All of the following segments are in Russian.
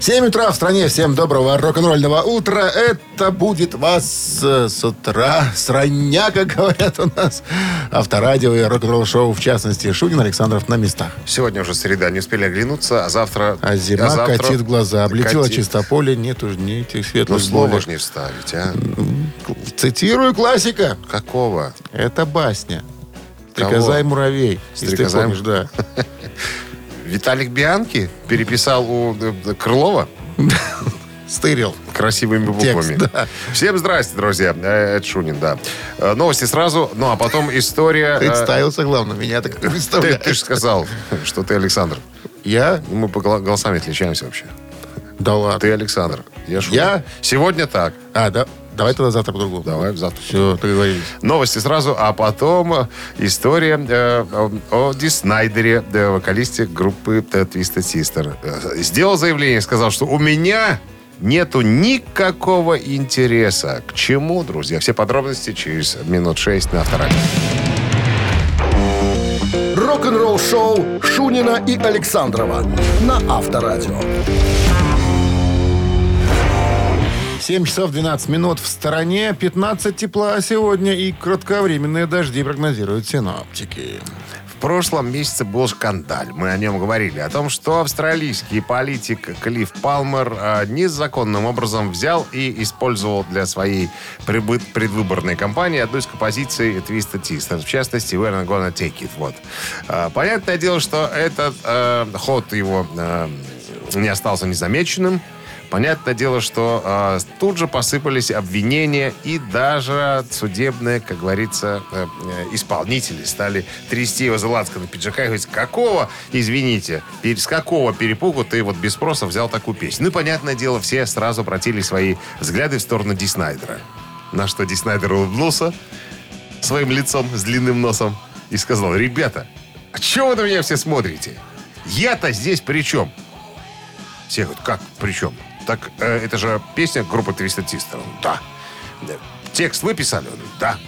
7 утра в стране. Всем доброго рок-н-ролльного утра. Это будет вас э, с утра, с рання, как говорят у нас. Авторадио и рок-н-ролл шоу, в частности, Шунин Александров на местах. Сегодня уже среда, не успели оглянуться, а завтра... А зима завтра катит глаза. Облетело катит. чистополе, нет уж ни этих Ну, светлых слово более. ж не вставить, а? Цитирую классика. Какого? Это басня. Кого? Стрекоза и муравей. Если ты Стрекоза и помнишь, да. Виталик Бианки переписал у э, Крылова Стырил. красивыми Текст, буквами. да. Всем здрасте, друзья. Э, Это Шунин, да. Э, Новости сразу, ну а потом история... э, Представился, главное, меня так Ты, представляешь. ты же сказал, что ты Александр. Я? Мы по голосами отличаемся вообще. Да ладно. Ты Александр. Я Шунин. Я? Сегодня так. А, да. Давай тогда завтра по-другому. Давай завтра. Все, договорились. Новости сразу, а потом э, история э, о, о Ди Снайдере, э, вокалисте группы э, Twisted Sister. Э, Сделал заявление, сказал, что у меня нету никакого интереса. К чему, друзья? Все подробности через минут шесть на авторадио. Рок-н-ролл-шоу Шунина и Александрова на Авторадио. 7 часов 12 минут в стороне, 15 тепла сегодня и кратковременные дожди прогнозируют синоптики. В прошлом месяце был скандаль. Мы о нем говорили. О том, что австралийский политик Клифф Палмер э, незаконным образом взял и использовал для своей прибы- предвыборной кампании одну из композиций Twisted Sister. В частности, We're not gonna take it. Вот. Э, Понятное дело, что этот э, ход его э, не остался незамеченным. Понятное дело, что э, тут же посыпались обвинения и даже судебные, как говорится, э, э, исполнители стали трясти его за лацканы пиджака и говорить, какого, извините, с какого перепугу ты вот без спроса взял такую песню? Ну понятное дело, все сразу обратили свои взгляды в сторону Ди Снайдера. На что Ди Снайдер улыбнулся своим лицом с длинным носом и сказал, ребята, а чего вы на меня все смотрите? Я-то здесь при чем? Все говорят, как при чем? Так э, это же песня группы Sister. Он, Да. Да. Текст вы писали? Да.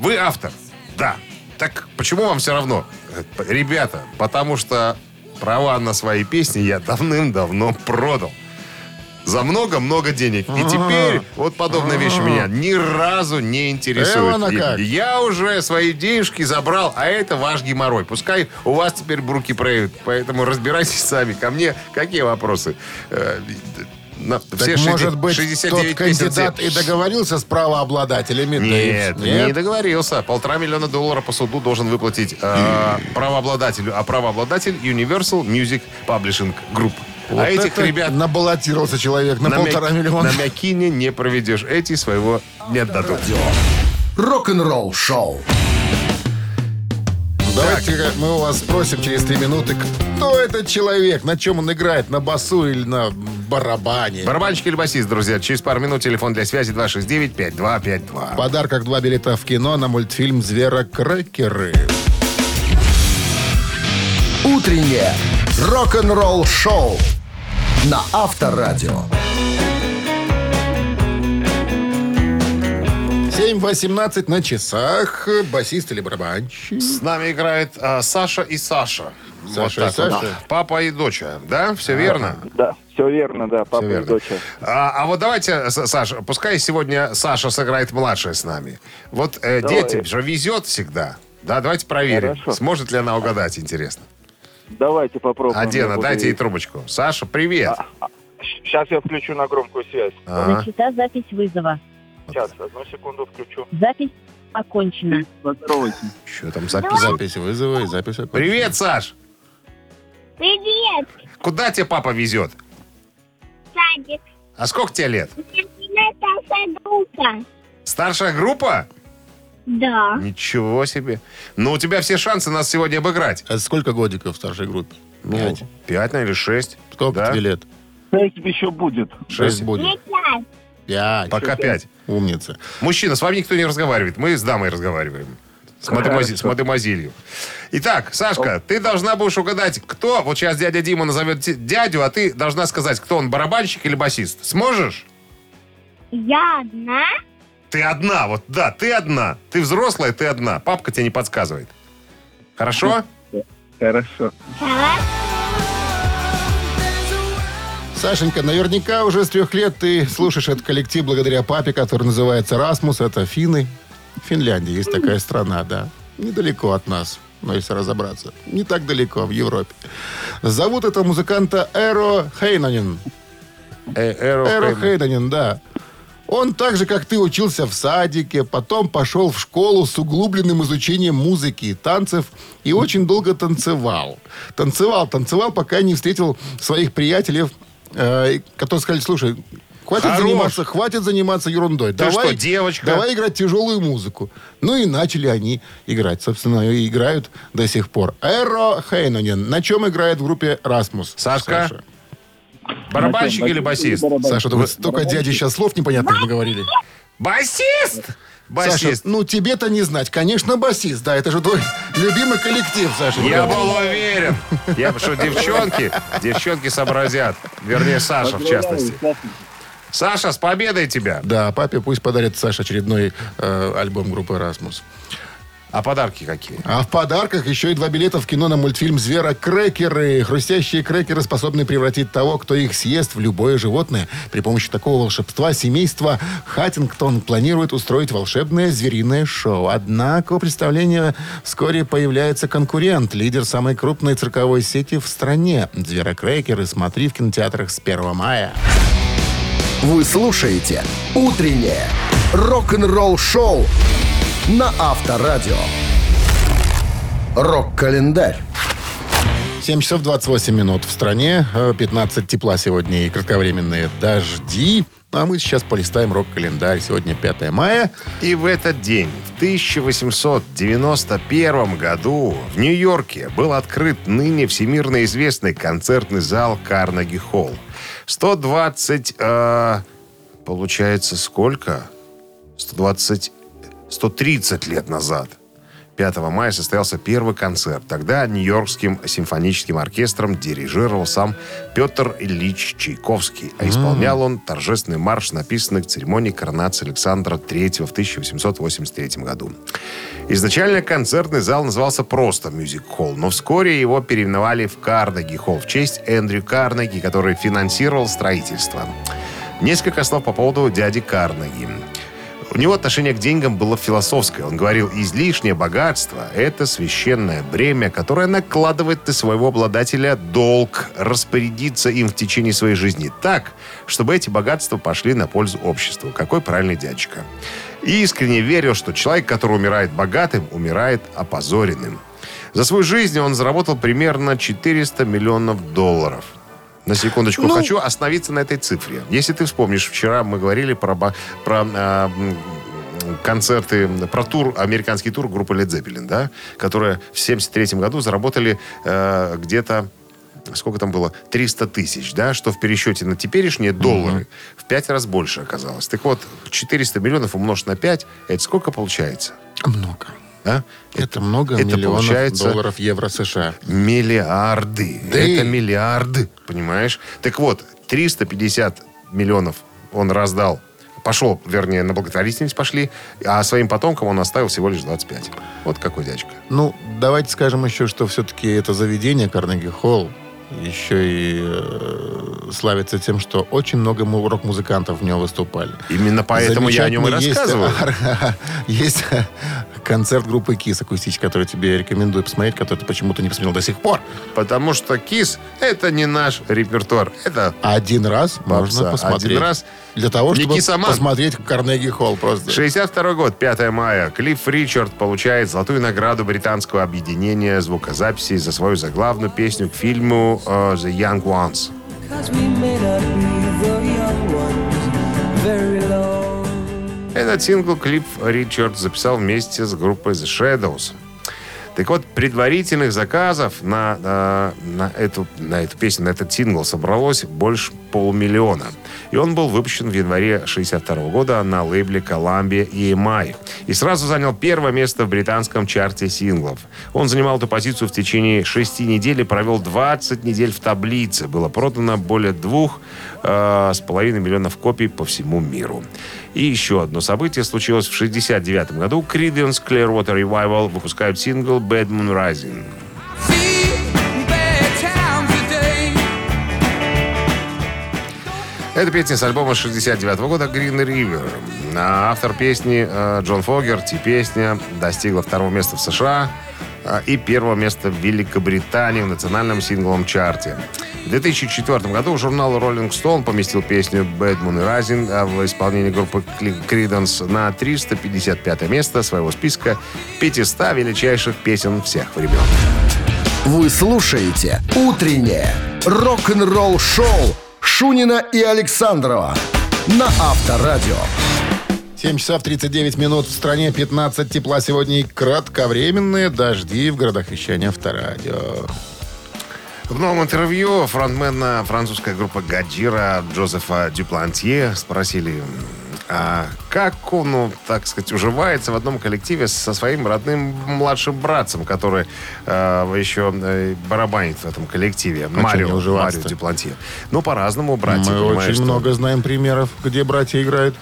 Вы автор? Да. Так почему вам все равно? Говорит, Ребята, потому что права на свои песни я давным-давно продал. За много-много денег. И теперь вот подобные вещи меня ни разу не интересуют. Эвана И- как. Я уже свои денежки забрал, а это ваш геморрой. Пускай у вас теперь бруки проявят. Поэтому разбирайтесь сами. Ко мне какие вопросы? На- Так все может 60 быть, 69 тот кандидат все- и договорился с правообладателями? Нет, вс- не договорился. Полтора миллиона долларов по суду должен выплатить э, правообладателю. А правообладатель Universal Music Publishing Group. Вот а этих это ребят набаллотировался человек на, на, полтора мя- миллиона. на мякине не проведешь. Эти своего не отдадут. Рок-н-ролл-шоу. Давайте мы у вас спросим через три минуты, кто этот человек, на чем он играет, на басу или на барабане. Барабанщик или басист, друзья. Через пару минут телефон для связи 269-5252. В подарках два билета в кино на мультфильм «Зверокрекеры». Утреннее рок-н-ролл-шоу на Авторадио. 7.18 на часах. Басист или барабанщик? С нами играет а, Саша и Саша. Саша и так вот. Саша? Папа и доча, да? Все верно? Да, все верно, да, папа Всё и верно. доча. А, а вот давайте, Саша, пускай сегодня Саша сыграет младшая с нами. Вот э, Давай. детям же везет всегда. Да, давайте проверим, Хорошо. сможет ли она угадать, интересно. Давайте попробуем. А Дена, Я буду дайте ей трубочку. Саша, привет. Сейчас я включу на громкую связь. Ага. Начата запись вызова. Сейчас, одну секунду включу. Запись окончена. Что там запись? Запись вызова и запись окончена. Привет, Саш. Привет, Куда тебя папа везет? садик. А сколько тебе лет? Это группа. Старшая группа? Да. Ничего себе. Ну, у тебя все шансы нас сегодня обыграть. А сколько годиков в старшей группе? Ну, Пять. пять, наверное, или шесть. Сколько да? тебе лет? еще будет. Шесть будет. Не пять. Пять. Пока пять. Умница. Мужчина, с вами никто не разговаривает. Мы с дамой разговариваем. С, мадемуази- с мадемуазилью. Итак, Сашка, ты должна будешь угадать, кто... Вот сейчас дядя Дима назовет дядю, а ты должна сказать, кто он, барабанщик или басист. Сможешь? Я одна. Ты одна, вот да, ты одна. Ты взрослая, ты одна. Папка тебе не подсказывает. Хорошо? Хорошо. Хорошо. Сашенька, наверняка уже с трех лет ты слушаешь этот коллектив благодаря папе, который называется «Расмус». Это финны. Финляндия есть такая страна, да. Недалеко от нас, но если разобраться. Не так далеко, в Европе. Зовут этого музыканта Эро Хейнанин. Э, Эро Эро Хейман. Хейнанин, да. Он так же, как ты, учился в садике, потом пошел в школу с углубленным изучением музыки и танцев и очень долго танцевал. Танцевал, танцевал, пока не встретил своих приятелей, которые сказали, слушай, хватит Хорош. заниматься, хватит заниматься ерундой. Ты что, девочка? Давай играть тяжелую музыку. Ну и начали они играть. Собственно, и играют до сих пор. Эро Хейнанин. На чем играет в группе Расмус? Сашка? Саша, Барабанщик или басист? Саша думает, столько дяди сейчас слов непонятных наговорили. Басист! Саша, Басист. ну тебе-то не знать. Конечно, басист, да, это же твой любимый коллектив, Саша. Я был уверен. Я что, девчонки, девчонки сообразят. Вернее, Саша, в частности. Саша, с победой тебя. Да, папе пусть подарит Саша очередной э, альбом группы «Расмус». А подарки какие? А в подарках еще и два билета в кино на мультфильм «Зверокрекеры». Хрустящие крекеры способны превратить того, кто их съест, в любое животное. При помощи такого волшебства семейство Хаттингтон планирует устроить волшебное звериное шоу. Однако у представления вскоре появляется конкурент, лидер самой крупной цирковой сети в стране. «Зверокрекеры» смотри в кинотеатрах с 1 мая. Вы слушаете «Утреннее рок-н-ролл-шоу» на Авторадио. Рок-календарь. 7 часов 28 минут в стране, э, 15 тепла сегодня и кратковременные дожди. А мы сейчас полистаем рок-календарь. Сегодня 5 мая. И в этот день, в 1891 году, в Нью-Йорке был открыт ныне всемирно известный концертный зал Карнеги-Холл. 120, э, получается, сколько? 120, 130 лет назад. 5 мая состоялся первый концерт. Тогда Нью-Йоркским симфоническим оркестром дирижировал сам Петр Ильич Чайковский, а исполнял он торжественный марш, написанный к церемонии коронации Александра III в 1883 году. Изначально концертный зал назывался просто Hall, но вскоре его переименовали в Карнеги Холл в честь Эндрю Карнеги, который финансировал строительство. Несколько слов по поводу дяди Карнеги. У него отношение к деньгам было философское. Он говорил, излишнее богатство – это священное бремя, которое накладывает на своего обладателя долг распорядиться им в течение своей жизни так, чтобы эти богатства пошли на пользу обществу. Какой правильный дядечка. И искренне верил, что человек, который умирает богатым, умирает опозоренным. За свою жизнь он заработал примерно 400 миллионов долларов. На секундочку, Ну. хочу остановиться на этой цифре. Если ты вспомнишь, вчера мы говорили про, про м, концерты, про тур, американский тур группы Led Zeppelin, да, которые в 73 году заработали э, где-то сколько там было, 300 тысяч, да, что в пересчете на теперешние доллары в 5 раз больше оказалось. Так вот, 400 миллионов умножить на 5, это сколько получается? Много. А? Это, много это миллионов получается- долларов, евро, США. Миллиарды. Да это и- миллиарды, понимаешь? Так вот, 350 миллионов он раздал. Пошел, вернее, на благотворительность пошли, а своим потомкам он оставил всего лишь 25. Вот какой дядька. Ну, давайте скажем еще, что все-таки это заведение Карнеги Холл еще и э, славится тем, что очень много му- рок-музыкантов в нем выступали. Именно поэтому я о нем и рассказываю. Есть, есть концерт группы Кис акустический, который тебе рекомендую посмотреть, который ты почему-то не посмотрел до сих пор. Потому что КИС — это не наш репертуар. Это Один раз можно Попса. посмотреть. Один раз. Для того, чтобы кисоман. посмотреть Карнеги Холл просто. 62 год, 5 мая. Клифф Ричард получает золотую награду британского объединения звукозаписи за свою заглавную песню к фильму э, The Young Ones. Этот сингл Клифф Ричард записал вместе с группой The Shadows. Так вот, предварительных заказов на, на, на эту, на эту песню, на этот сингл собралось больше полумиллиона. И он был выпущен в январе 62 года на лейбле Columbia EMI. И сразу занял первое место в британском чарте синглов. Он занимал эту позицию в течение шести недель и провел 20 недель в таблице. Было продано более двух э, с половиной миллионов копий по всему миру. И еще одно событие случилось в 69 году. Creedence Clearwater Revival выпускают сингл Bad Moon Rising. Это песня с альбома 69 года Green River. А Автор песни э, Джон Фогерти. Песня достигла второго места в США э, и первого места в Великобритании в национальном сингловом чарте. В 2004 году журнал Rolling Stone поместил песню Bad Moon Rising а в исполнении группы Creedence на 355 место своего списка 500 величайших песен всех времен. Вы слушаете «Утреннее рок-н-ролл-шоу» Шунина и Александрова на Авторадио. 7 часов 39 минут в стране, 15 тепла сегодня и кратковременные дожди в городах вещания Авторадио. В новом интервью фронтмена французской группы Гаджира Джозефа Дюплантье спросили, а как он, ну, так сказать, уживается в одном коллективе со своим родным младшим братцем, который э, еще э, барабанит в этом коллективе. не Марио? Марио Дюплантье. Ну, по-разному братья, Мы очень что- много знаем примеров, где братья играют.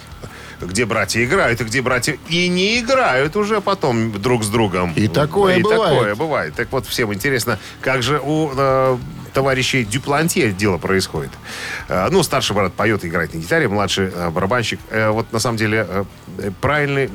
где братья играют, и где братья и не играют уже потом друг с другом. И такое и бывает. такое бывает. Так вот, всем интересно, как же у э, товарищей Дюплантье дело происходит. Э, ну, старший брат поет и играет на гитаре, младший э, барабанщик. Э, вот, на самом деле, правильный,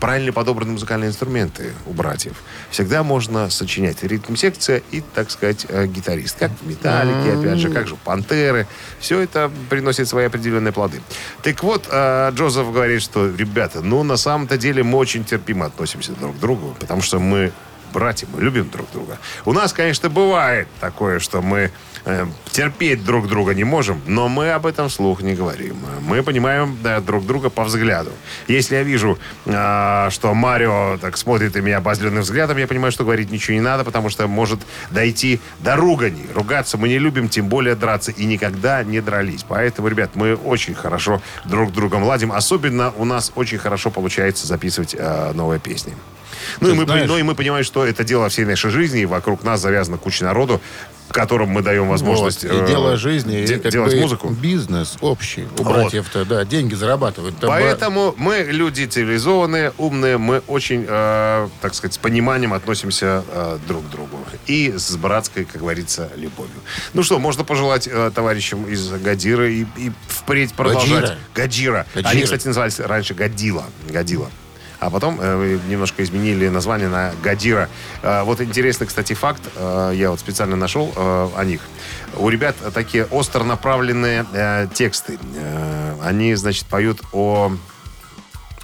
правильно подобраны музыкальные инструменты у братьев. Всегда можно сочинять ритм-секция и, так сказать, гитарист. Как в «Металлике», опять же, как же «Пантеры». Все это приносит свои определенные плоды. Так вот, Джозеф говорит, что, ребята, ну, на самом-то деле мы очень терпимо относимся друг к другу, потому что мы братья, мы любим друг друга. У нас, конечно, бывает такое, что мы э, терпеть друг друга не можем, но мы об этом вслух не говорим. Мы понимаем да, друг друга по взгляду. Если я вижу, э, что Марио так смотрит на меня обозленным взглядом, я понимаю, что говорить ничего не надо, потому что может дойти до ругани. Ругаться мы не любим, тем более драться, и никогда не дрались. Поэтому, ребят, мы очень хорошо друг с другом ладим. Особенно у нас очень хорошо получается записывать э, новые песни. Ну и, мы, знаешь- ну и мы понимаем, что это дело всей нашей жизни, и вокруг нас завязана куча народу, которым мы даем возможность Вот, и э, дело жизни, де- и делать музыку. бизнес общий. У Вот. братьев-то, да, деньги зарабатывают. Там Поэтому мы люди цивилизованные, умные, мы очень, э, так сказать, с пониманием относимся э, друг к другу. И с братской, как говорится, любовью. Ну что, можно пожелать э, товарищам из Гадира и, и впредь продолжать. Гаджира. Гаджира. Они, кстати, назывались раньше Гадила. Гадила. А потом э, немножко изменили название на Гадира. Э, вот интересный, кстати, факт. э, я вот специально нашел э, о них. У ребят такие остро направленные э, тексты. Э, они, значит, поют о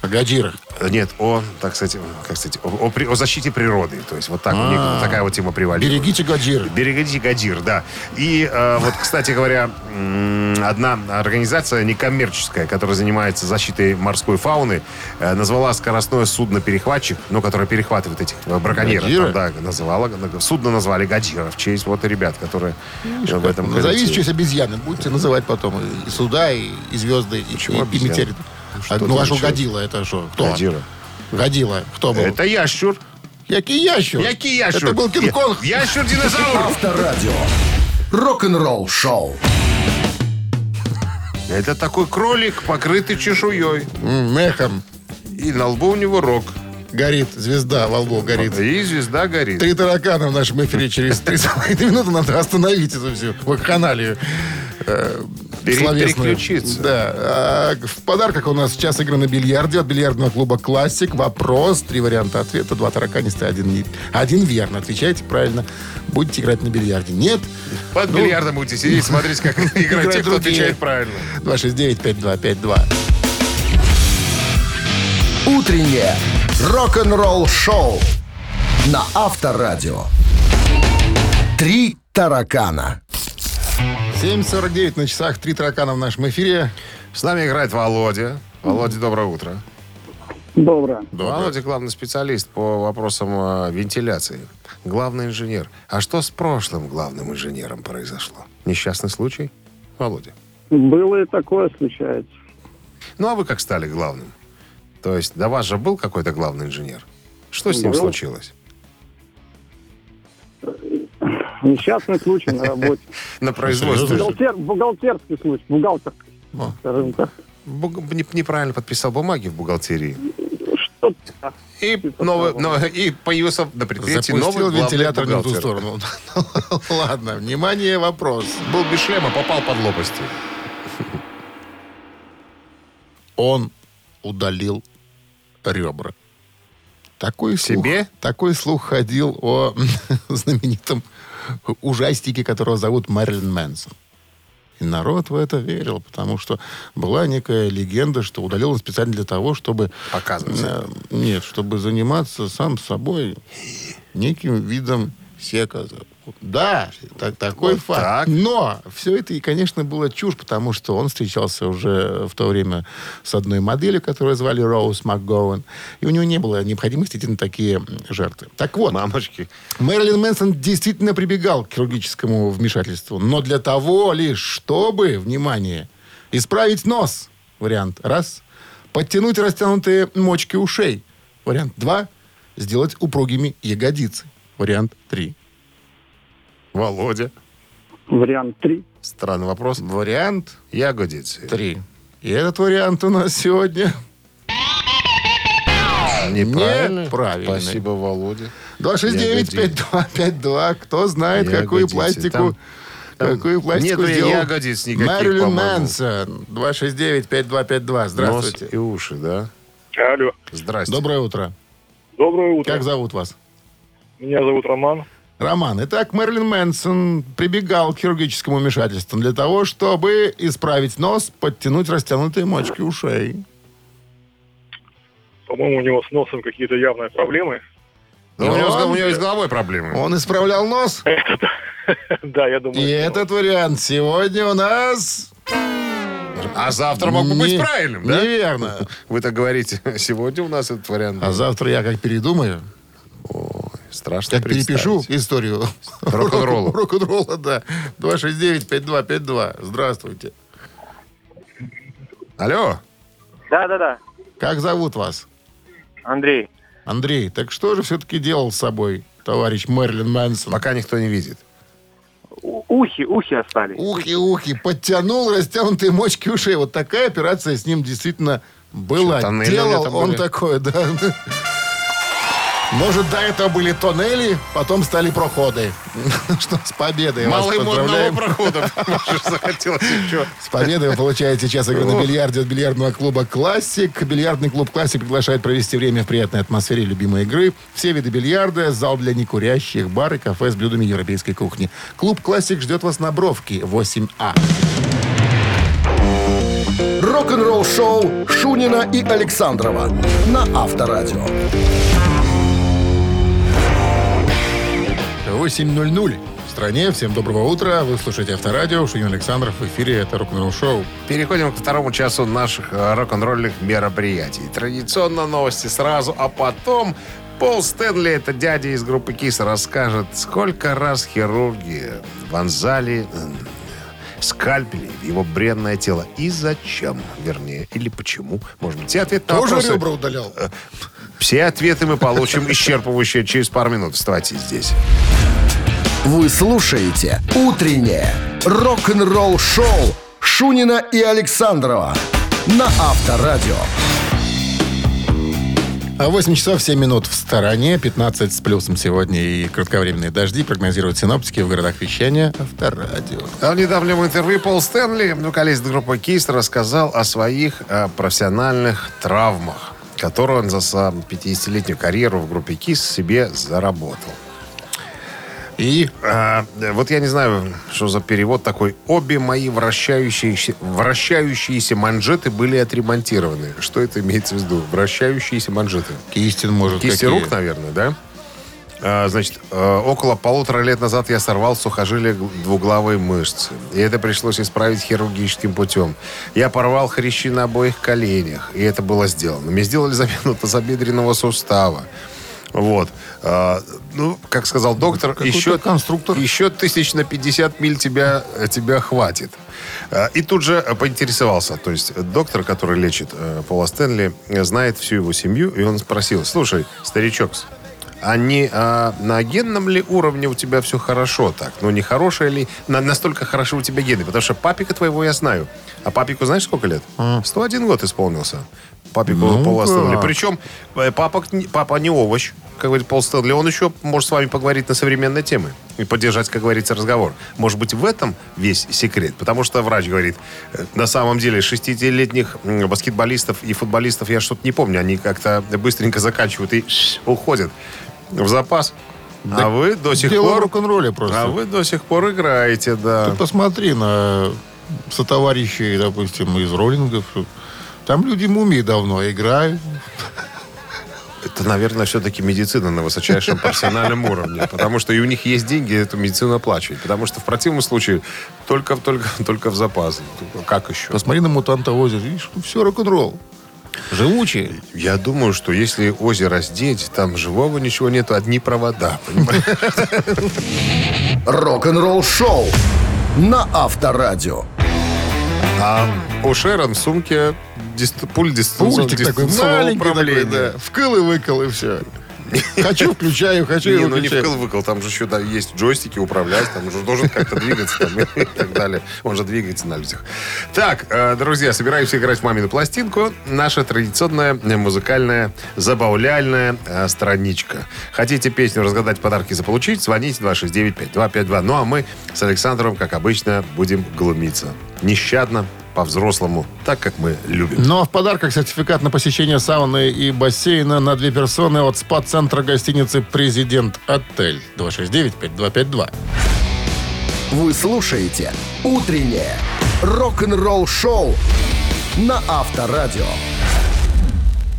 О гаджирах. нет, о, так сказать, как сказать, о, о при- о защите природы. То есть вот так у них такая вот тема привалила. Берегите гаджиры. Берегите Гадир, да. И э, вот, кстати говоря, одна организация некоммерческая, которая занимается защитой морской фауны, э, назвала скоростное судно-перехватчик, ну, которое перехватывает этих э, браконьеров. Там, да, называла, судно назвали Гадира в честь вот ребят, которые э, в этом Назовите коллективе. честь обезьяны. Будете называть потом и- суда, и, и звезды, и, Почему и, и обезьяны? Что А, ты ну, а что годила, это что? Кто? Гадира. Годила. Кто был? Это ящур. Який ящур? Який ящур? Это был Кинг-Конг. Я- Ящур-динозавр. Авторадио. Рок-н-ролл шоу. Это такой кролик, покрытый чешуей. Мехом. И на лбу у него рог. Горит. Звезда во лбу горит. И звезда горит. Три таракана в нашем эфире через три с половиной минуты. Надо остановить эту всю вакханалию. Переключиться. Да. А, в подарках у нас час игры на бильярде от бильярдного клуба «Классик». Вопрос, три варианта ответа, два тараканистые, один, не- один верно. Отвечайте правильно. Будете играть на бильярде. Нет? Под Ну, бильярдом будете сидеть, смотреть, как играют те, кто отвечает правильно. 269-5252. Утреннее рок-н-ролл шоу на Авторадио. Три таракана. 7.49 на часах. Три таракана в нашем эфире. С нами играет Володя. Володя, доброе утро. Доброе. Володя главный специалист по вопросам э, вентиляции. Главный инженер. А что с прошлым главным инженером произошло? Несчастный случай? Володя. Было и такое случается. Ну, а вы как стали главным? То есть до вас же был какой-то главный инженер? Что с ним Был. случилось? Несчастный случай на работе. На производстве. Бухгалтер, бухгалтерский случай, бухгалтер, О. скажем так. Буг- Неправильно подписал бумаги в бухгалтерии. И, новый, того. но- и появился на предприятии Запустил новый вентилятор не в ту сторону. Ладно, внимание, вопрос. Был без шлема, попал под лопасти. Он удалил ребра. Такой слух, Себе? такой слух ходил о знаменитом ужастике, которого зовут Мэрилин Мэнсон. И народ в это верил, потому что была некая легенда, что удалил он специально для того, чтобы... Показывать. э, Нет, чтобы заниматься сам собой неким видом секса. Да, так- такой Вот факт. так. Но все это, и, конечно, было чушь, потому что он встречался уже в то время с одной моделью, которую звали Роуз МакГоуэн, и у него не было необходимости идти на такие жертвы. Так вот, Мамочки. Мэрилин Мэнсон действительно прибегал к хирургическому вмешательству, но для того лишь, чтобы, внимание, исправить нос, вариант раз, подтянуть растянутые мочки ушей, вариант два, сделать упругими ягодицы, вариант три. Володя. Вариант 3. Странный вопрос. Вариант Ягодицы. три. И этот вариант у нас сегодня Неправильно. Неправильный. Спасибо, Володя. 269-5252. Кто знает, какую Ягодицы. пластику... Там- там какую пластику нету сделал ягодиц никаких, Мэрилин. Мэнсон. 269-5252. Здравствуйте. Нос и уши, да? Алло. Здрасте. Доброе утро. Доброе утро. Как зовут вас? Меня зовут Роман. Роман. Итак, Мэрилин Мэнсон прибегал к хирургическому вмешательству для того, чтобы исправить нос, подтянуть растянутые мочки ушей. По-моему, у него с носом какие-то явные проблемы. Ну, у, него, Он- у него с головой проблемы. Он исправлял нос. Да, я думаю. И этот вариант сегодня у нас... А завтра мог бы быть правильным, да? Неверно. Вы так говорите. Сегодня у нас этот вариант. А завтра я как передумаю, Страшно как перепишу историю Рок-н-ролла. Рок-н-ролла, да. 269-5252. Здравствуйте. Алло. Да-да-да, Как зовут вас? Андрей. Андрей, так что же все-таки делал с собой товарищ Мэрилин Мэнсон? Пока никто не видит. У- Ухи, ухи остались. Ухи-ухи, подтянул растянутые мочки ушей. Вот такая операция с ним действительно была. Что, Делал он были? такое, да. Может, до этого были тоннели, потом стали проходы. Что, с победой вас Мало одного поздравляем. прохода. Захотелось еще. С победой вы получаете сейчас игры на бильярде от бильярдного клуба «Классик». Бильярдный клуб «Классик» приглашает провести время в приятной атмосфере любимой игры. Все виды бильярда, зал для некурящих, бар и кафе с блюдами европейской кухни. Клуб «Классик» ждет вас на Бровке, 8А. Рок-н-ролл шоу Шунина и Александрова на Авторадио. 8.00 в стране. Всем доброго утра. Вы слушаете Авторадио. Шунин Александров в эфире. Это рок-н-ролл шоу. Переходим ко второму часу наших э, рок-н-ролльных мероприятий. Традиционно новости сразу, а потом Пол Стэнли, это дядя из группы Кис, расскажет, сколько раз хирурги вонзали скальпели в его бренное тело. И зачем, вернее, или почему. Может быть, все ответы на Тоже вопросы- ребра удалял? Все ответы мы получим исчерпывающие через пару минут. Вставайте здесь. Вы слушаете «Утреннее рок-н-ролл-шоу» Шунина и Александрова на Авторадио. А 8 часов 7 минут в стороне, 15 с плюсом сегодня и кратковременные дожди прогнозируют синоптики в городах вещания Авторадио. А В недавнем интервью Пол Стэнли, вокалист группы Кис, рассказал о своих э, профессиональных травмах, которые он за свою 50-летнюю карьеру в группе Кис себе заработал. И э, вот я не знаю, что за перевод такой. Обе мои вращающиеся, вращающиеся манжеты были отремонтированы. Что это имеется в виду? Вращающиеся манжеты. Кистин может Кисти какие? рук, наверное, да? А, значит, э, около полутора лет назад я сорвал сухожилие двуглавой мышцы. И это пришлось исправить хирургическим путем. Я порвал хрящи на обоих коленях, и это было сделано. Мне сделали замену тазобедренного сустава. Вот. А, ну, как сказал доктор, еще, конструктор. еще тысяч на 50 миль тебя, тебя хватит. А, И тут же э, поинтересовался. То есть доктор, который лечит э, Пола Стэнли, знает всю его семью, и он спросил, слушай, старичок, а не а, на генном ли уровне у тебя все хорошо так? Ну, не хорошее ли, на, настолько хорошо у тебя гены? Потому что папика твоего я знаю. А папику знаешь, сколько лет? 101 год исполнился. Папику Ну Пола Стэнли. Причем э, папа, папа не овощ, как говорит Пол Стэнли. Он еще может с вами поговорить на современные темы и поддержать, как говорится, разговор. Может быть, в этом весь секрет. Потому что врач говорит, э, на самом деле, 60-летних м, баскетболистов и футболистов я что-то не помню. Они как-то быстренько заканчивают и уходят в запас. Да а вы до сих Дело пор... рок-н-ролле просто. А вы до сих пор играете, да. Ты посмотри на сотоварищей, допустим, из роллингов. Там люди мумии давно играют. Это, наверное, все-таки медицина на высочайшем профессиональном уровне. Потому что и у них есть деньги эту медицину оплачивать. Потому что в противном случае только, только, только в запас. Как еще? Посмотри на мутанта озера. Видишь, все рок-н-ролл. Живучие. Я думаю, что если озеро раздеть, там живого ничего нету, одни провода. Рок-н-ролл шоу на Авторадио. А у Шерон в сумке дист- пульт дистанционного Пультик такой дистанционного маленький такой, управления. да. Вкл и выкл, и все. Хочу, включаю, хочу и Не, ну не вкл-выкл, там же еще да, есть джойстики управлять, там уже должен как-то двигаться там, и так далее. Он же двигается на людях. Так, э, друзья, собираемся играть в мамину пластинку. Наша традиционная э, музыкальная, забавляльная э, страничка. Хотите песню разгадать, подарки заполучить? Звоните 269-5252. Ну, а мы с Александром, как обычно, будем глумиться. Нещадно, по-взрослому, так, как мы любим. Ну а в подарках сертификат на посещение сауны и бассейна на две персоны от спа-центра гостиницы «Президент Отель». 269-5252. Вы слушаете «Утреннее рок-н-ролл-шоу» на Авторадио.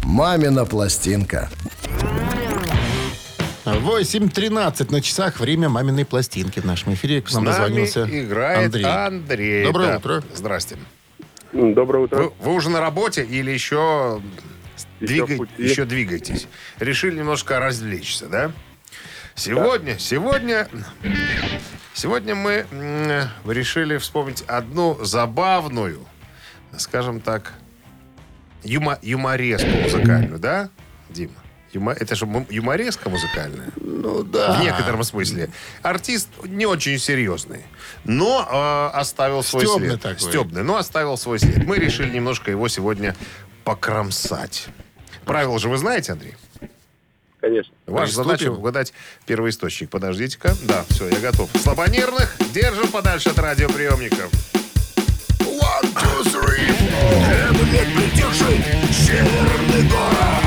«Мамина пластинка». 8.13 на часах. Время маминой пластинки в нашем эфире. К С нам нами дозвонился играет Андрей. Андрей. Доброе Да. утро. Здрасте. Доброе утро. Вы, вы уже на работе или еще, Еще пути. еще двигаетесь? Решили немножко развлечься, да? Сегодня, сегодня, сегодня мы решили вспомнить одну забавную, скажем так, юма, юмореску музыкальную, да, Дима? Юма- это же юмореска музыкальная. Ну да. В некотором смысле. Артист не очень серьезный, но э, оставил свой Стебный след. такой. Стебный, но оставил свой след. Мы решили немножко его сегодня покромсать. Правила же вы знаете, Андрей? Конечно. Ваша Приступим? задача угадать первоисточник. Подождите-ка. Да, все, я готов. Слабонервных держим подальше от радиоприемников. One, two, three. Северный город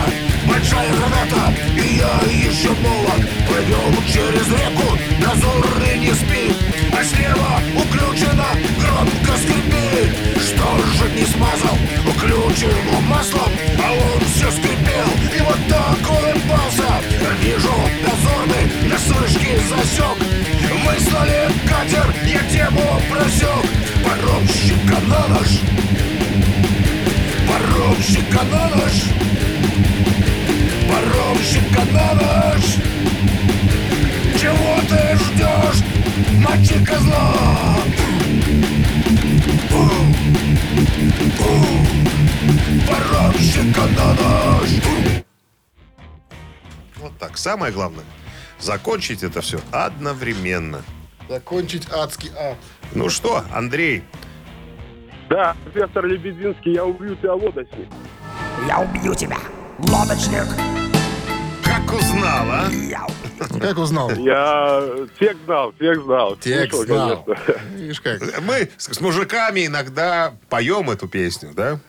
Большая граната И я еще молод Пойдем через реку Дозорный не спит А слева уключено Громко скрипит Что же не смазал? Уключенным маслом А он все скрипел. И вот так улыбался Вижу дозорный На слышке засек Выслали катер Я тему просек Паромщика на нож Паромщика на нож Чего ты ждешь, мальчик козла? Паромщика на нож Вот так. Самое главное, закончить это все одновременно. Закончить адский ад. Ну что, Андрей, Да, профессор Лебединский, я убью тебя лодочник. Я убью тебя, лодочник узнал, а? Как узнал? Я текст знал, текст знал. Текст знал. Видишь как? Мы с мужиками иногда поем эту песню, да?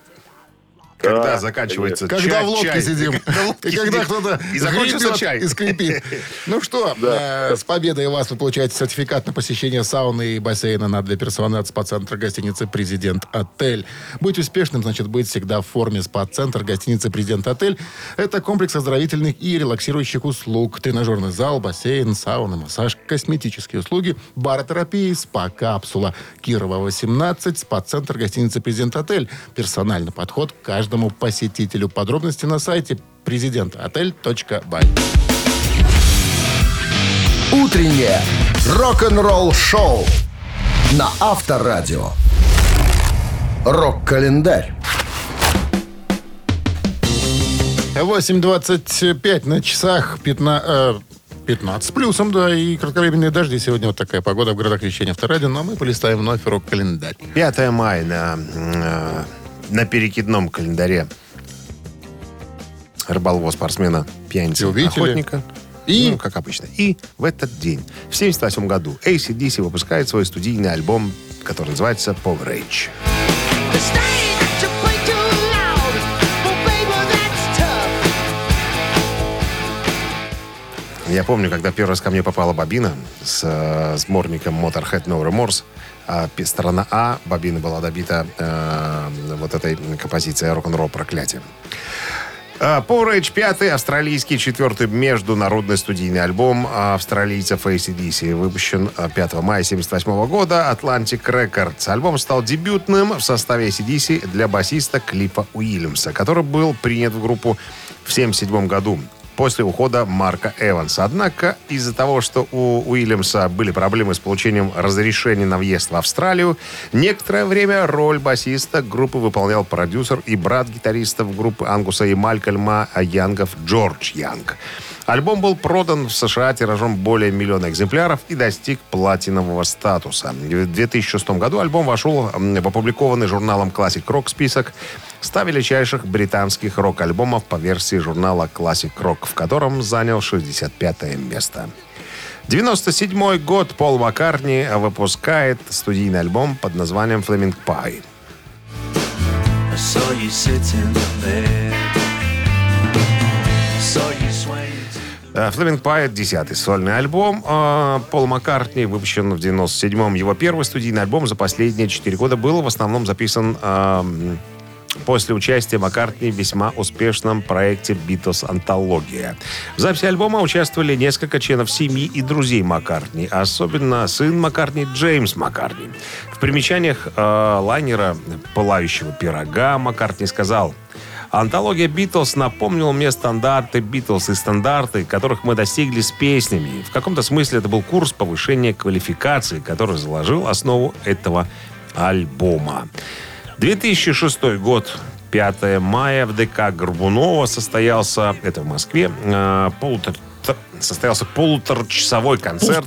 Когда Да, заканчивается Когда чай, в лодке чай. сидим. Когда И когда кто-то И закончился гребет чай. и скрипит. Ну что, э, с победой вас вы получаете сертификат на посещение сауны и бассейна на две персоны от спа-центра гостиницы «Президент Отель». Быть успешным, значит, быть всегда в форме спа-центр гостиницы «Президент Отель». Это комплекс оздоровительных и релаксирующих услуг. Тренажерный зал, бассейн, сауна, массаж, косметические услуги, баротерапия, спа-капсула. Кирова, 18, спа-центр гостиницы «Президент Отель». Персональный подход к каждому посетителю. Подробности на сайте президентотель.бай. Утреннее рок-н-ролл-шоу на Авторадио. Рок-календарь. 8.25 на часах 15, э, 15 с плюсом, да, и кратковременные дожди. Сегодня вот такая погода в городах вещания Авторадио, но мы полистаем вновь рок-календарь. 5 мая на, э, на перекидном календаре рыболова, спортсмена, пьяницы, охотника. И? Ну, как обычно. И в этот день, в 78 году, ACDC выпускает свой студийный альбом, который называется Power Rage. Я помню, когда первый раз ко мне попала бобина с э, сборником Motorhead No Remorse, а сторона А бобины была добита э, вот этой композицией рок-н-ролл проклятие. Power Rage 5 австралийский четвертый международный студийный альбом австралийцев ACDC, выпущен а, 5 мая 1978 года Atlantic Records. Альбом стал дебютным в составе ACDC для басиста Клипа Уильямса, который был принят в группу в 1977 году после ухода Марка Эванса. Однако из-за того, что у Уильямса были проблемы с получением разрешения на въезд в Австралию, некоторое время роль басиста группы выполнял продюсер и брат гитаристов группы Ангуса и Малькольма Янгов Джордж Янг. Альбом был продан в США тиражом более миллиона экземпляров и достиг платинового статуса. В 2006 году альбом вошел в опубликованный журналом Classic Rock список 100 величайших британских рок-альбомов по версии журнала Classic Rock, в котором занял 65 место. 97 год Пол Маккартни выпускает студийный альбом под названием. Э, Flaming Pie — это десятый сольный альбом э, Пола Маккартни, выпущен в 97-м. Его первый студийный альбом за последние четыре года был в основном записан э, после участия Маккартни в весьма успешном проекте «Битлз Антология». В записи альбома участвовали несколько членов семьи и друзей Маккартни, а особенно сын Маккартни Джеймс Маккартни. В примечаниях э, лайнера «Пылающего пирога» Маккартни сказал – Антология «Битлз» напомнила мне стандарты «Битлз» и стандарты, которых мы достигли с песнями. В каком-то смысле это был курс повышения квалификации, который заложил основу этого альбома. 2006 год. 5 мая в ДК Горбунова состоялся, это в Москве, э, полутора- состоялся полуторачасовой концерт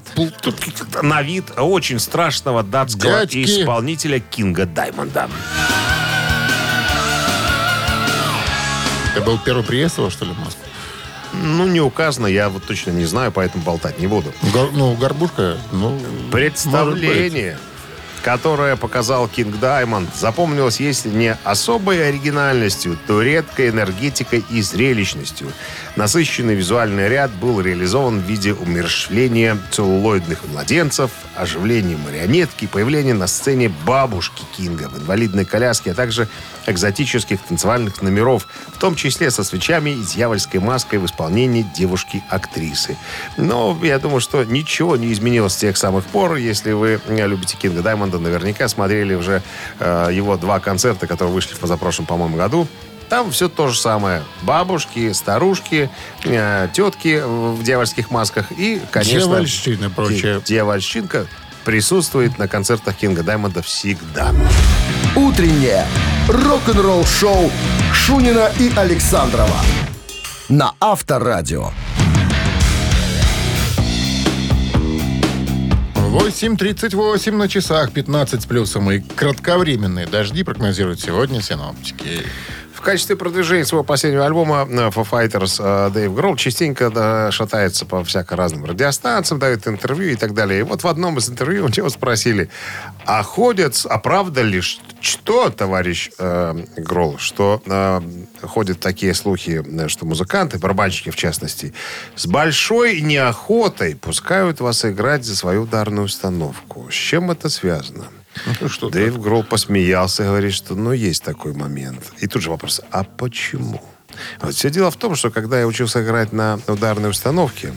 на вид очень страшного датского Дядьки. исполнителя Кинга Даймонда. Это был первый приезд его, что ли, в Москву? Ну, не указано, я вот точно не знаю, поэтому болтать не буду. Гор- ну, горбушка, ну... может быть. Которое показал Кинг Даймонд, запомнилось, если не особой оригинальностью, то редкой энергетикой и зрелищностью. Насыщенный визуальный ряд был реализован в виде умерщвления целлулоидных младенцев, оживления марионетки, появления на сцене бабушки Кинга в инвалидной коляске, а также экзотических танцевальных номеров, в том числе со свечами и дьявольской маской в исполнении девушки-актрисы. Но я думаю, что ничего не изменилось с тех самых пор. Если вы любите Кинга Даймонда, наверняка смотрели уже э, его два концерта, которые вышли в позапрошлом, по-моему, году. Там все то же самое. Бабушки, старушки, э, тетки в дьявольских масках и, конечно... Дьявольщина прочее. Дьявольщинка присутствует на концертах Кинга Даймонда всегда. Утреннее рок-н-ролл-шоу Шунина и Александрова на Авторадио. 8.38 на часах, 15 с плюсом. И кратковременные дожди прогнозируют сегодня синоптики. В качестве продвижения своего последнего альбома э, Foo Fighters Дэйв Гролл частенько шатается по всяко разным радиостанциям, дает интервью и так далее. И вот в одном из интервью у него спросили, а ходят, а правда ли, что, товарищ э, Гролл, что э, ходят такие слухи, э, что музыканты, барабанщики в частности, с большой неохотой пускают вас играть за свою ударную установку. С чем это связано? Ну, что Дэйв Гролл посмеялся говорит, что ну есть такой момент. И тут же вопрос, а почему? Вот все дело в том, что когда я учился играть на ударной установке,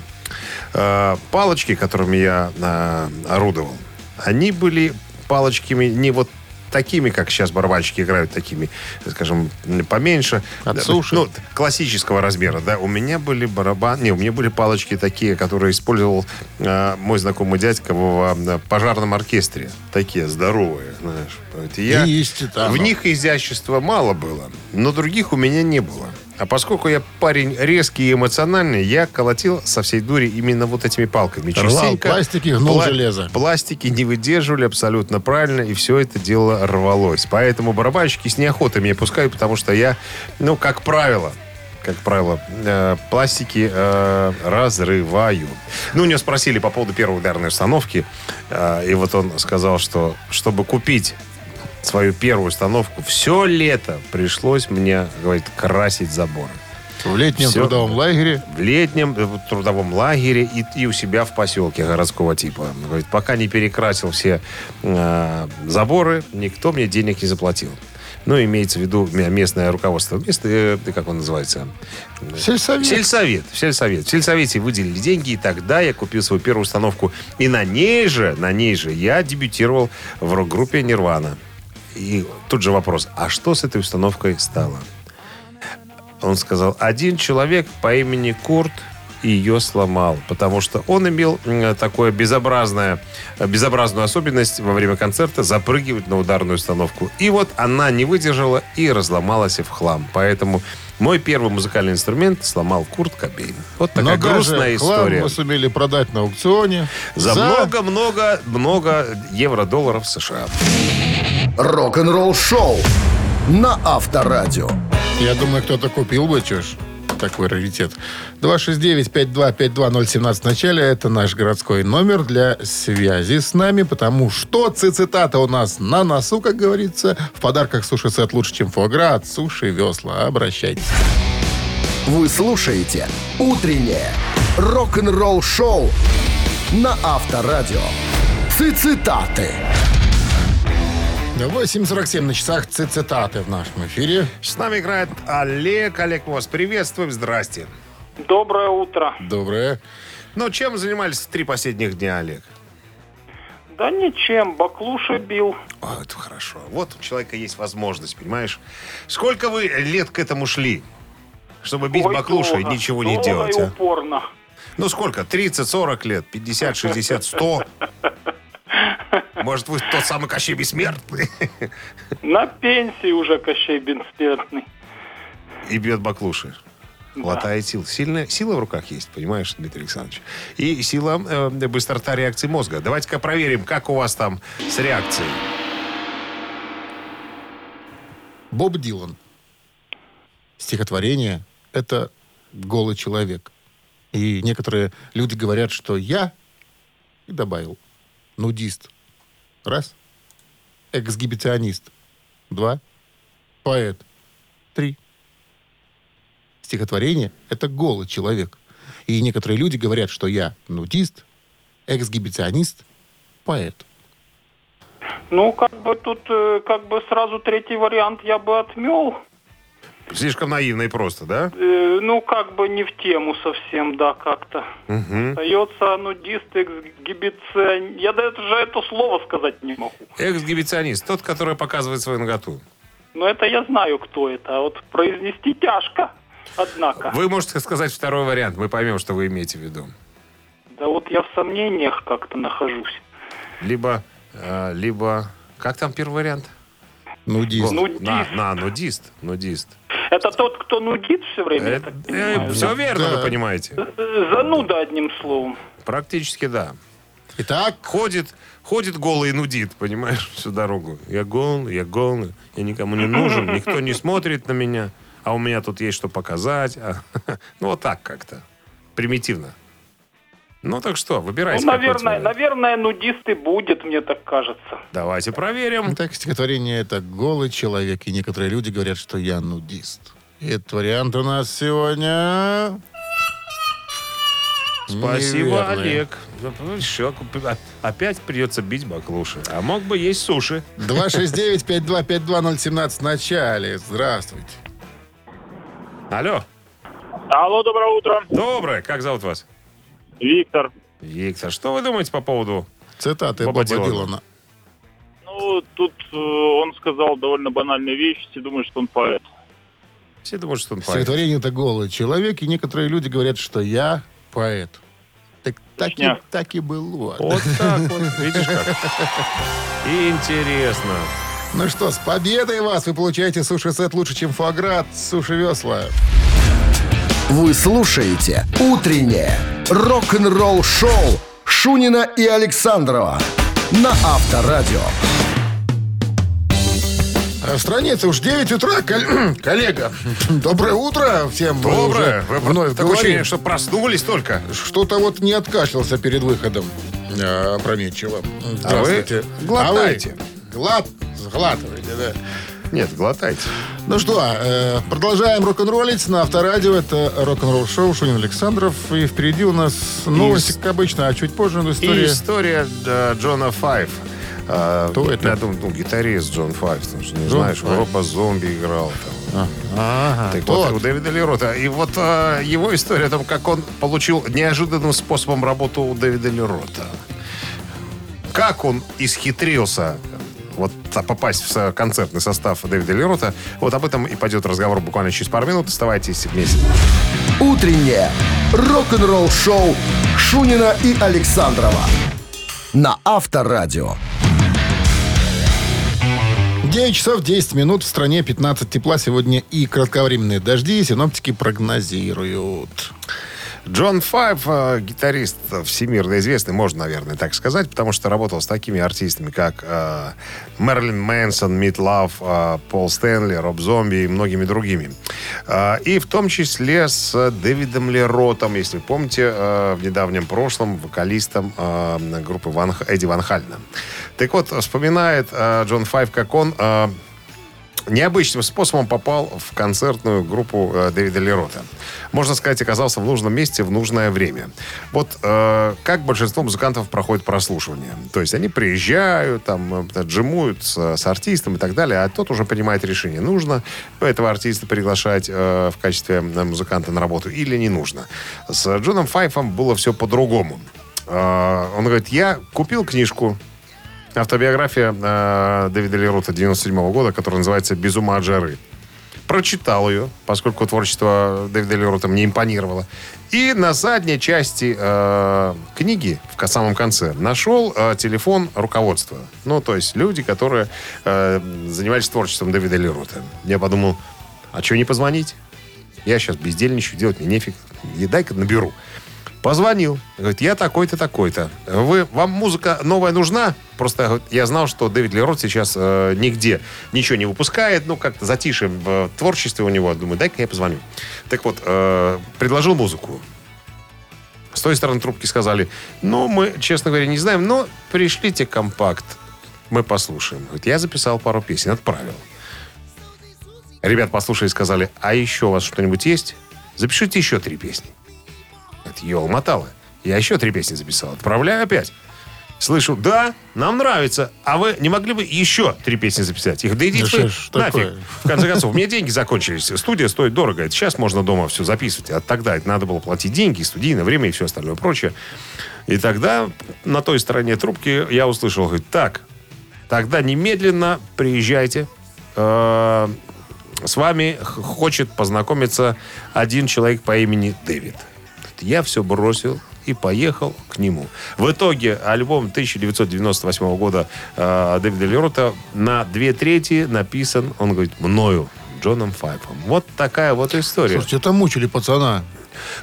э, палочки, которыми я э, орудовал, они были палочками не вот такими, как сейчас барабанщики играют, такими, скажем, поменьше. От суши. Ну, классического размера, да. У меня были барабаны, не, у меня были палочки такие, которые использовал э, мой знакомый дядька в э, пожарном оркестре. Такие здоровые, знаешь. Вот и я, Есть там. в них изящества мало было, но других у меня не было. А поскольку я парень резкий и эмоциональный, я колотил со всей дури именно вот этими палками. Рвал пластики, гнул железо. Пластики не выдерживали абсолютно правильно, и все это дело рвалось. Поэтому барабанщики с неохотой меня пускают, потому что я, ну, как правило, как правило, э, пластики э, разрываю. Ну, у него спросили по поводу первой ударной установки, э, и вот он сказал, что чтобы купить свою первую установку, все лето пришлось мне, говорит, красить заборы. В летнем Всё. трудовом лагере. В летнем э, трудовом лагере и, и у себя в поселке городского типа. Говорит, пока не перекрасил все э, заборы, никто мне денег не заплатил. Ну, имеется в виду местное руководство. Место, э, как он называется? Сельсовет. Сельсовет. Сельсовет. В сельсовете выделили деньги, и тогда я купил свою первую установку. И на ней же, на ней же я дебютировал в рок-группе «Нирвана». И тут же вопрос, а что с этой установкой стало? Он сказал, один человек по имени Курт ее сломал, потому что он имел такое безобразное, безобразную особенность во время концерта запрыгивать на ударную установку. И вот она не выдержала и разломалась в хлам. Поэтому мой первый музыкальный инструмент сломал Курт Кобейн. Вот такая Но грустная история. мы сумели продать на аукционе. За много-много-много евро-долларов США. Рок-н-ролл шоу на Авторадио. Я думаю, кто-то купил бы, ж, такой раритет. 269-5252-017 в начале. Это наш городской номер для связи с нами, потому что цитата у нас на носу, как говорится. В подарках суши-сет лучше, чем фуагра от Суши Весла. Обращайтесь. Вы слушаете «Утреннее рок-н-ролл шоу» на Авторадио. Цитаты. 8.47 на часах ци- цитаты в нашем эфире. С нами играет Олег. Олег, вас приветствуем. Здрасте. Доброе утро. Доброе. Ну, чем занимались три последних дня, Олег? Да ничем, баклуши бил. О, это хорошо. Вот у человека есть возможность, понимаешь? Сколько вы лет к этому шли? Чтобы бить Ой, баклуши и долго, ничего не долго делать, и а? упорно. Ну, сколько? 30, 40 лет? 50, 60, 100? Может, вы тот самый Кощей Бессмертный? На пенсии уже Кощей бессмертный. И бьет баклуши. Хватает сил. Сильная сила в руках есть, понимаешь, Дмитрий Александрович? И сила э, быстрота реакции мозга. Давайте-ка проверим, как у вас там с реакцией. Боб Дилан. Стихотворение — это голый человек. И некоторые люди говорят, что я, и добавил, нудист. Раз. Эксгибиционист. Два. Поэт. Три. Стихотворение — это голый человек. И некоторые люди говорят, что я нудист, эксгибиционист, поэт. Ну, как бы тут, э, как бы сразу третий вариант я бы отмел. Слишком наивно и просто, да? Э, ну, как бы не в тему совсем, да, как-то. Угу. Остается нудист, эксгибицион... Я даже это слово сказать не могу. Эксгибиционист. Тот, который показывает свою наготу. Но это я знаю, кто это. А вот произнести тяжко, однако. Вы можете сказать второй вариант. Мы поймем, что вы имеете в виду. Да вот я в сомнениях как-то нахожусь. Либо, э, либо... Как там первый вариант? Нудист. Нудист. На, на, нудист. Нудист. Это тот, кто нудит все время, я так понимаю, все да? Э, верно, Да. вы понимаете. Э, Зануда, одним словом. Практически да. Итак, Ходит, ходит голый и нудит, понимаешь, всю дорогу. Я голый, я голый, я никому не нужен, никто не смотрит на меня, а у меня тут есть что показать. А, Ну, вот так как-то. Примитивно. Ну, так что, выбирайте. Ну, наверное, наверное, нудист и будет, мне так кажется. Давайте проверим. Так, стихотворение это голый человек, и некоторые люди говорят, что я нудист. И этот вариант у нас сегодня... Спасибо, неверный. Олег. Ну, еще опять придется бить баклуши. А мог бы есть суши. 269-5252-017 в начале. Здравствуйте. Алло. Алло, доброе утро. Доброе. Как зовут вас? Виктор. Виктор, что вы думаете по поводу... Цитаты Боба Боба, Дилана. Дилана. Ну, тут э, он сказал довольно банальные вещи, все думают, что он поэт. Все думают, что он поэт. Стихотворение это голый человек, и некоторые люди говорят, что я поэт. Так, так, и, так и было. Вот так вот. Видишь как? Интересно. Ну что, с победой вас! Вы получаете суши-сет лучше, чем фуаград. Суши-весла. Вы слушаете «Утреннее рок-н-ролл-шоу» Шунина и Александрова на Авторадио. А в стране это уж 9 утра, кол- коллега. Доброе утро всем. Доброе. уже Вы вновь такое говорим. ощущение, что проснулись только. Что-то вот не откашлялся перед выходом. А, опрометчиво. Здравствуйте. глотайте. А вы глад... Сглатываете, да. Нет, глотайте. Ну что, э, продолжаем рок-н-роллить на Авторадио. Это рок-н-ролл шоу Шунин Александров. И впереди у нас новости, как обычно, а чуть позже И история. история э, Джона Файв. А, Кто это? Я думаю, ну, гитарист Джон Файв. Ты же не Джон знаешь, Файв. Роба Зомби играл там. Ага, Так вот, у Дэвида Лерота. И вот э, его история о том, как он получил неожиданным способом работу у Дэвида Лерота. Как он исхитрился вот а, попасть в концертный состав Дэвида Лерота. Вот об этом и пойдет разговор буквально через пару минут. Оставайтесь вместе. «Утреннее рок-н-ролл-шоу» Шунина и Александрова на Авторадио. 9 часов 10 минут. В стране 15 тепла сегодня и кратковременные дожди. Синоптики прогнозируют. Джон Файв, э, гитарист всемирно известный, можно, наверное, так сказать, потому что работал с такими артистами, как э, Мерлин Мэнсон, Мит Лав, э, Пол Стэнли, Роб Зомби и многими другими. Э, и в том числе с Дэвидом Леротом, если помните, э, в недавнем прошлом вокалистом э, группы Ван, Эдди Ван Хальна. Так вот, вспоминает э, Джон Файв, как он... э, необычным способом попал в концертную группу э, Дэвида Лерота. Можно сказать, оказался в нужном месте в нужное время. Вот э, как большинство музыкантов проходит прослушивание. То есть они приезжают, там, э, джимуют с, с артистом и так далее, а тот уже принимает решение, нужно этого артиста приглашать э, в качестве музыканта на работу или не нужно. С Джоном Файфом было все по-другому. Э, он говорит, я купил книжку Автобиография э, Дэвида Лерута 97 года, которая называется «Без ума от жары». Прочитал ее, поскольку творчество Дэвида Лерута мне импонировало. И на задней части э, книги, в самом конце, нашел э, телефон руководства. Ну, то есть люди, которые э, занимались творчеством Дэвида Лерута. Я подумал, а что не позвонить? Я сейчас бездельничаю, делать мне нефиг. И дай-ка наберу. Позвонил. Говорит, я такой-то, такой-то. Вы, вам музыка новая нужна? Просто я знал, что Дэвид Лерот сейчас э, нигде ничего не выпускает. Ну, как-то затише в э, творчестве у него. Думаю, дай-ка я позвоню. Так вот, э, предложил музыку. С той стороны трубки сказали, ну, мы, честно говоря, не знаем, но пришлите компакт. Мы послушаем. Говорит, я записал пару песен, отправил. Ребят послушали и сказали, а еще у вас что-нибудь есть? Запишите еще три песни. Это ел мотало. Я еще три песни записал. Отправляю опять. Слышу, да, нам нравится. А вы не могли бы еще три песни записать? Их, да идите Да вы нафиг. такое? В конце концов, у меня деньги закончились. Студия стоит дорого. Это сейчас можно дома все записывать. А тогда это надо было платить деньги, студийное время и все остальное прочее. И тогда на той стороне трубки я услышал, говорит, так, тогда немедленно приезжайте. Э, С вами хочет познакомиться один человек по имени Дэвид. Я все бросил и поехал к нему. В итоге альбом 1998 года э, Дэвида Лерота на две трети написан, он говорит, мною, Джоном Файфом. Вот такая вот история. Слушайте, это мучили пацана.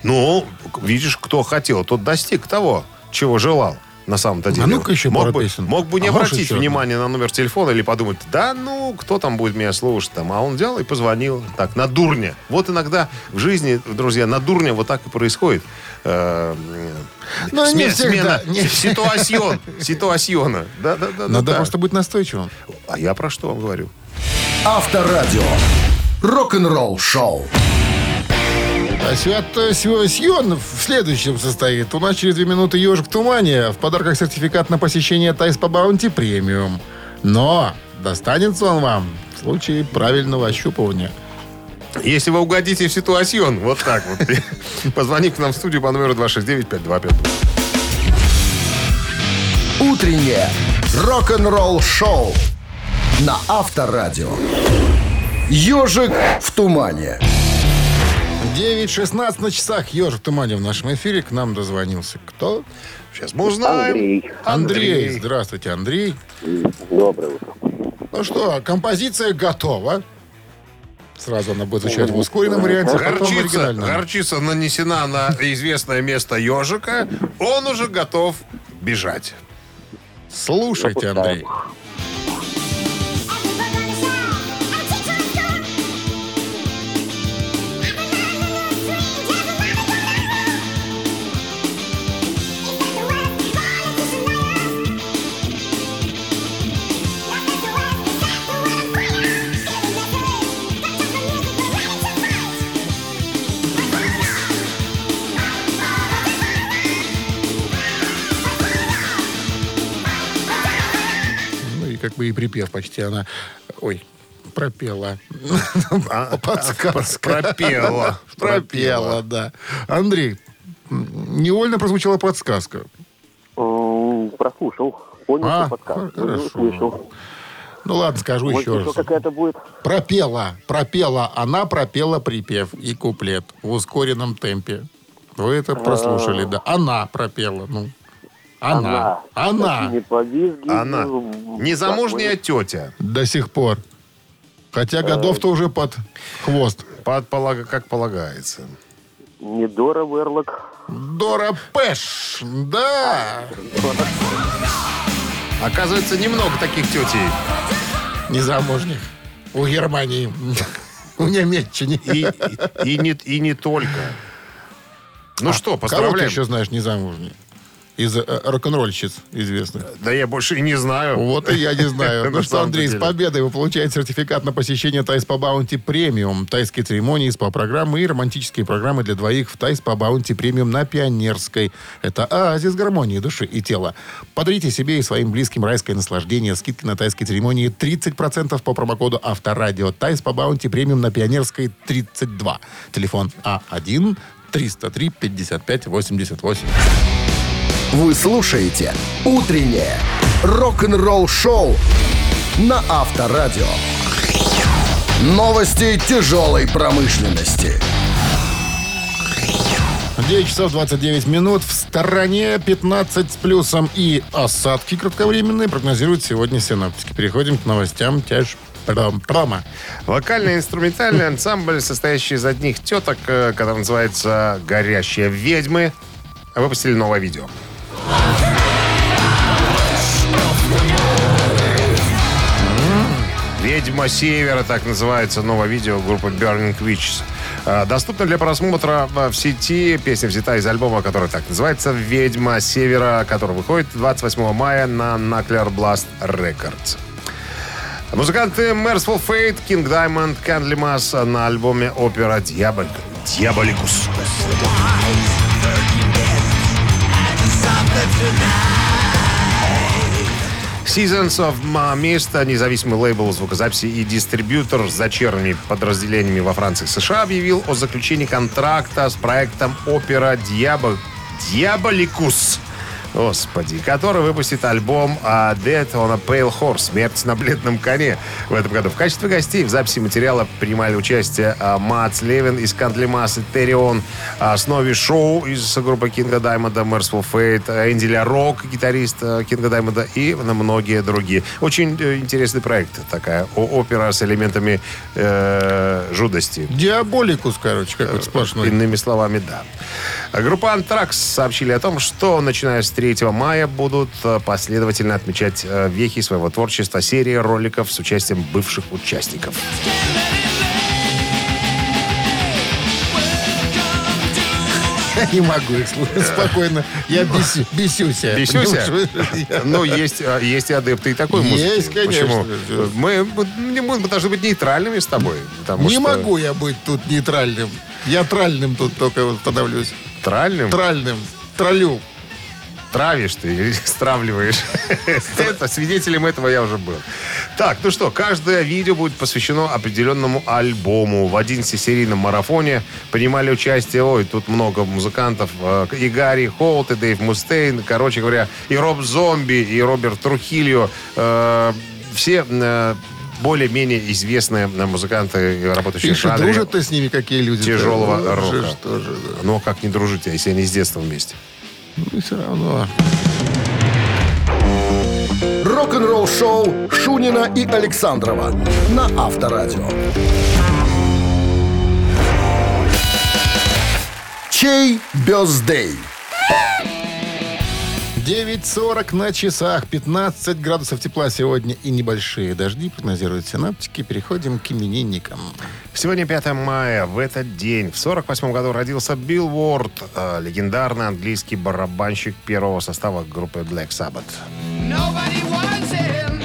Ну, видишь, кто хотел, тот достиг того, чего желал. На самом-то деле. ну-ка еще мог пару бы, песен. Мог бы не А обратить внимания на номер телефона или подумать, да ну, кто там будет меня слушать там. А он взял и позвонил. Так, на дурня. Вот иногда в жизни, друзья, на дурня вот так и происходит. Э, Ну, не сме- всегда, смена не ситуацион. Ситуациона. Да, да, да. Надо да. просто быть настойчивым. А я про что вам говорю? Авторадио. Рок-н-ролл шоу. А свято Сион в следующем состоит. У нас через две минуты «Ежик в тумане». В подарках сертификат на посещение Тайс по Баунти премиум. Но достанется он вам в случае правильного ощупывания. Если вы угодите в ситуацион, вот так вот, позвони к нам в студию по номеру 269-5252. Утреннее рок-н-ролл шоу на Авторадио. Ежик в тумане. 9.16 на часах. Ежик в тумане в нашем эфире. К нам дозвонился. Кто? Сейчас мы узнаем. Андрей. Андрей. Здравствуйте, Андрей. Доброе утро. Ну что, композиция готова. Сразу она будет звучать в ускоренном варианте, а Горчица, горчица нанесена на известное место ежика. Он уже готов бежать. Слушайте, Андрей. Бы и припев почти она... Ой, пропела. Подсказка. пропела. Пропела, да. Андрей, невольно прозвучала подсказка. М, Прослушал. Понял, А, что подсказка. Ну ладно, скажу Может, еще еще раз. какая-то будет? Пропела, пропела, она пропела припев и куплет в ускоренном темпе. Вы это прослушали, да. Она пропела, ну. Она. Она. Не повизги. Она. Незамужняя тетя. До сих пор. Хотя годов-то уже под хвост. Под полага- как полагается. Не Дора Верлок. Дора Пэш. Да. Оказывается, немного таких тетей. Незамужних. У Германии. У Немеччины. И, и, и не, и не только. Ну что, Кого ты поздравляем. еще знаешь незамужних? Из э, рок-н-ролльщиц известных. Да я больше и не знаю. Вот и я не знаю. На Ну что, Андрей, с победой вы получаете сертификат на посещение Thai Spa Bounty Premium, тайские церемонии, СПА-программы и романтические программы для двоих в Thai Spa Bounty Premium на Пионерской. Это оазис гармонии души и тела. Подарите себе и своим близким райское наслаждение. Скидки на тайские церемонии 30% по промокоду Авторадио. Thai Spa Bounty Premium на Пионерской 32. Телефон А1 303 55 88. Вы слушаете «Утреннее рок-н-ролл-шоу» на Авторадио. Новости тяжелой промышленности. 9 часов 29 минут. В стороне 15 с плюсом и осадки кратковременные прогнозируют сегодня синоптики. Переходим к новостям тяж пром- промо. Вокально-инструментальный ансамбль, состоящий из одних теток, э, который называется «Горящие ведьмы», выпустили новое видео. «Ведьма Севера», так называется новое видео группы Burning Witches. Э, Доступно для просмотра э, в сети. Песня взята из альбома, который так называется «Ведьма Севера», который выходит 28 мая на Nuclear Blast Records. Музыканты Merciful Fate, King Diamond, Candlemas на альбоме опера Дьявол... Дьяволикус. Seasons of Mist, независимый лейбл звукозаписи и дистрибьютор с дочерними подразделениями во Франции и США, объявил о заключении контракта с проектом опера Дьявол... Дьяволикус. Господи, который выпустит альбом а, Death on a Pale Horse «Смерть на бледном коне» в этом году. В качестве гостей в записи материала принимали участие а, Мац Левин из Candlemass и Therion, а, Сноуи Шоу из группы Кинга Даймонда, Mercyful Fate, Энди Ля Рок, гитарист Кинга Даймонда и многие другие. Очень э, интересный проект. Такая опера с элементами э, жудости. Диаболикус, короче, какой-то сплошной. Иными словами, да. Группа Антракс сообщили о том, что начиная с 3 мая будут э, последовательно отмечать э, вехи своего творчества серии роликов с участием бывших участников. Я не могу их слушать спокойно. Я бесю, бесюся. Бесюся? Я- Ну, есть, э, есть и адепты и такой музыки. Есть, конечно. Почему? Мы, мы, мы должны быть нейтральными с тобой. Не что- могу я быть тут нейтральным. Я тральным тут только вот становлюсь. Тральным? Тральным. Троллю. Травишь ты или стравливаешь. Это, свидетелем этого я уже был. Так, ну что, каждое видео будет посвящено определенному альбому. В 11-серийном марафоне принимали участие, ой, тут много музыкантов. э, И Гарри Холт, и Дэйв Мустейн, короче говоря, и Роб Зомби, и Роберт Трухильо. Э, все э, более-менее известные музыканты, и работающие в Пишет, жанре дружат ты с ними какие люди? тяжелого Да, рока. же ж тоже, да. Ну, как не дружить, а если они с детства вместе? Ну, все равно. Рок-н-ролл шоу Шунина и Александрова на Авторадио. Чей бездей? 9.40 на часах, 15 градусов тепла сегодня и небольшие дожди, прогнозируют синаптики. Переходим к именинникам. Сегодня 5 мая. В этот день, в 48 году, родился Билл Уорд, э, легендарный английский барабанщик первого состава группы Black Sabbath. Nobody wants him.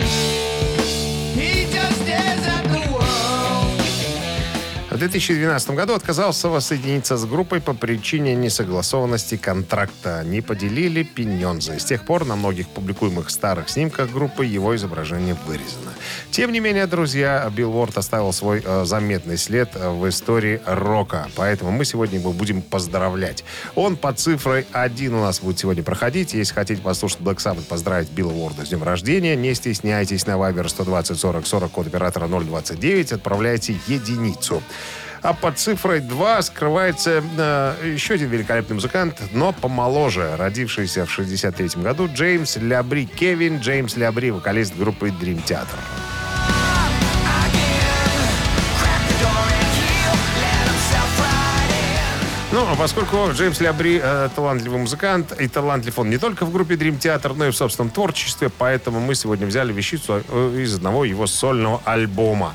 2012 году отказался воссоединиться с группой по причине несогласованности контракта. Не поделили пенензы. С тех пор на многих публикуемых старых снимках группы его изображение вырезано. Тем не менее, друзья, Билл Уорд оставил свой э, заметный след э, в истории рока. Поэтому мы сегодня его будем поздравлять. Он под цифрой 1 у нас будет сегодня проходить. Если хотите послушать Black Sabbath, поздравить Билла Уорда с днем рождения, не стесняйтесь на Viber 120 40 40 код оператора 029, отправляйте единицу. А под цифрой 2 скрывается э, еще один великолепный музыкант, но помоложе, родившийся в 63 году, Джеймс Лябри. Кевин Джеймс Лябри, вокалист группы Dream Theater. Ну, а поскольку Джеймс Лябри э, талантливый музыкант, и талантлив он не только в группе Dream Theater, но и в собственном творчестве, поэтому мы сегодня взяли вещицу э, из одного его сольного альбома.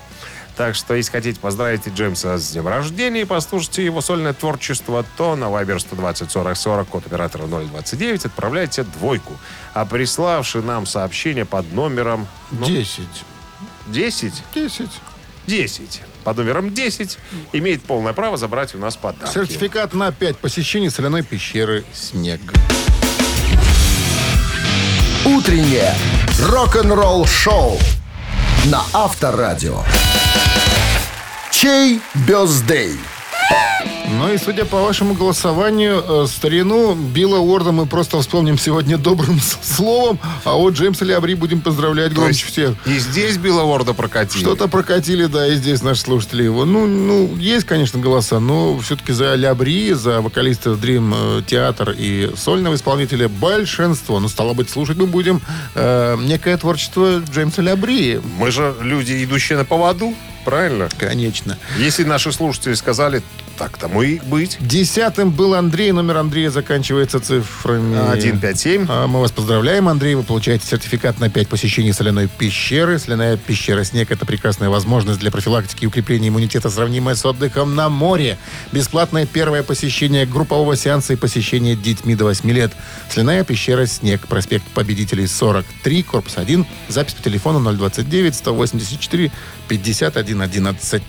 Так что, если хотите поздравить Джеймса с днем рождения и послушайте его сольное творчество, то на Viber 120 40 40, код оператора 029, отправляйте двойку. А приславший нам сообщение под номером... ну, 10. 10? 10. 10. Под номером 10 имеет полное право забрать у нас подарки. Сертификат на 5 посещений соляной пещеры «Снег». Утреннее рок-н-ролл шоу на Авторадио. Чей бездей? Ну и судя по вашему голосованию, э, старину Билла Уорда мы просто вспомним сегодня добрым словом, а вот Джеймса Лябри будем поздравлять То громче всех. И здесь Билла Уорда прокатили. Что-то прокатили, да, и здесь наши слушатели его. Ну, ну, есть, конечно, голоса, но все-таки за Лябри, за вокалиста Dream Театр и сольного исполнителя большинство. Ну, стало быть, слушать мы будем э, некое творчество Джеймса Лябри. Мы же люди, идущие на поводу, правильно? Конечно. Если наши слушатели сказали, так тому и быть. Десятым был Андрей. Номер Андрея заканчивается цифрами... 157. А, Мы вас поздравляем, Андрей. Вы получаете сертификат на 5 посещений соляной пещеры. Соляная пещера «Снег» — это прекрасная возможность для профилактики и укрепления иммунитета, сравнимая с отдыхом на море. Бесплатное первое посещение группового сеанса и посещение детьми до 8 лет. Соляная пещера «Снег», проспект Победителей 43, корпус 1. Запись по телефону 029 184 51 11.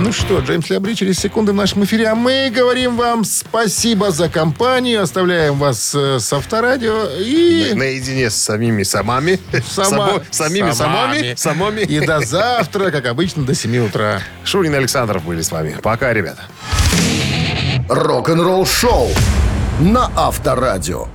Ну что, Джеймс Лябри через секунды в нашем эфире, а мы говорим вам спасибо за компанию, оставляем вас э, с Авторадио и... Наедине с самими самами. Сама- Само- самими самами. Самами. И до завтра, как обычно, до 7 утра. Шурин и Александров были с вами. Пока, ребята. Рок-н-ролл шоу на Авторадио.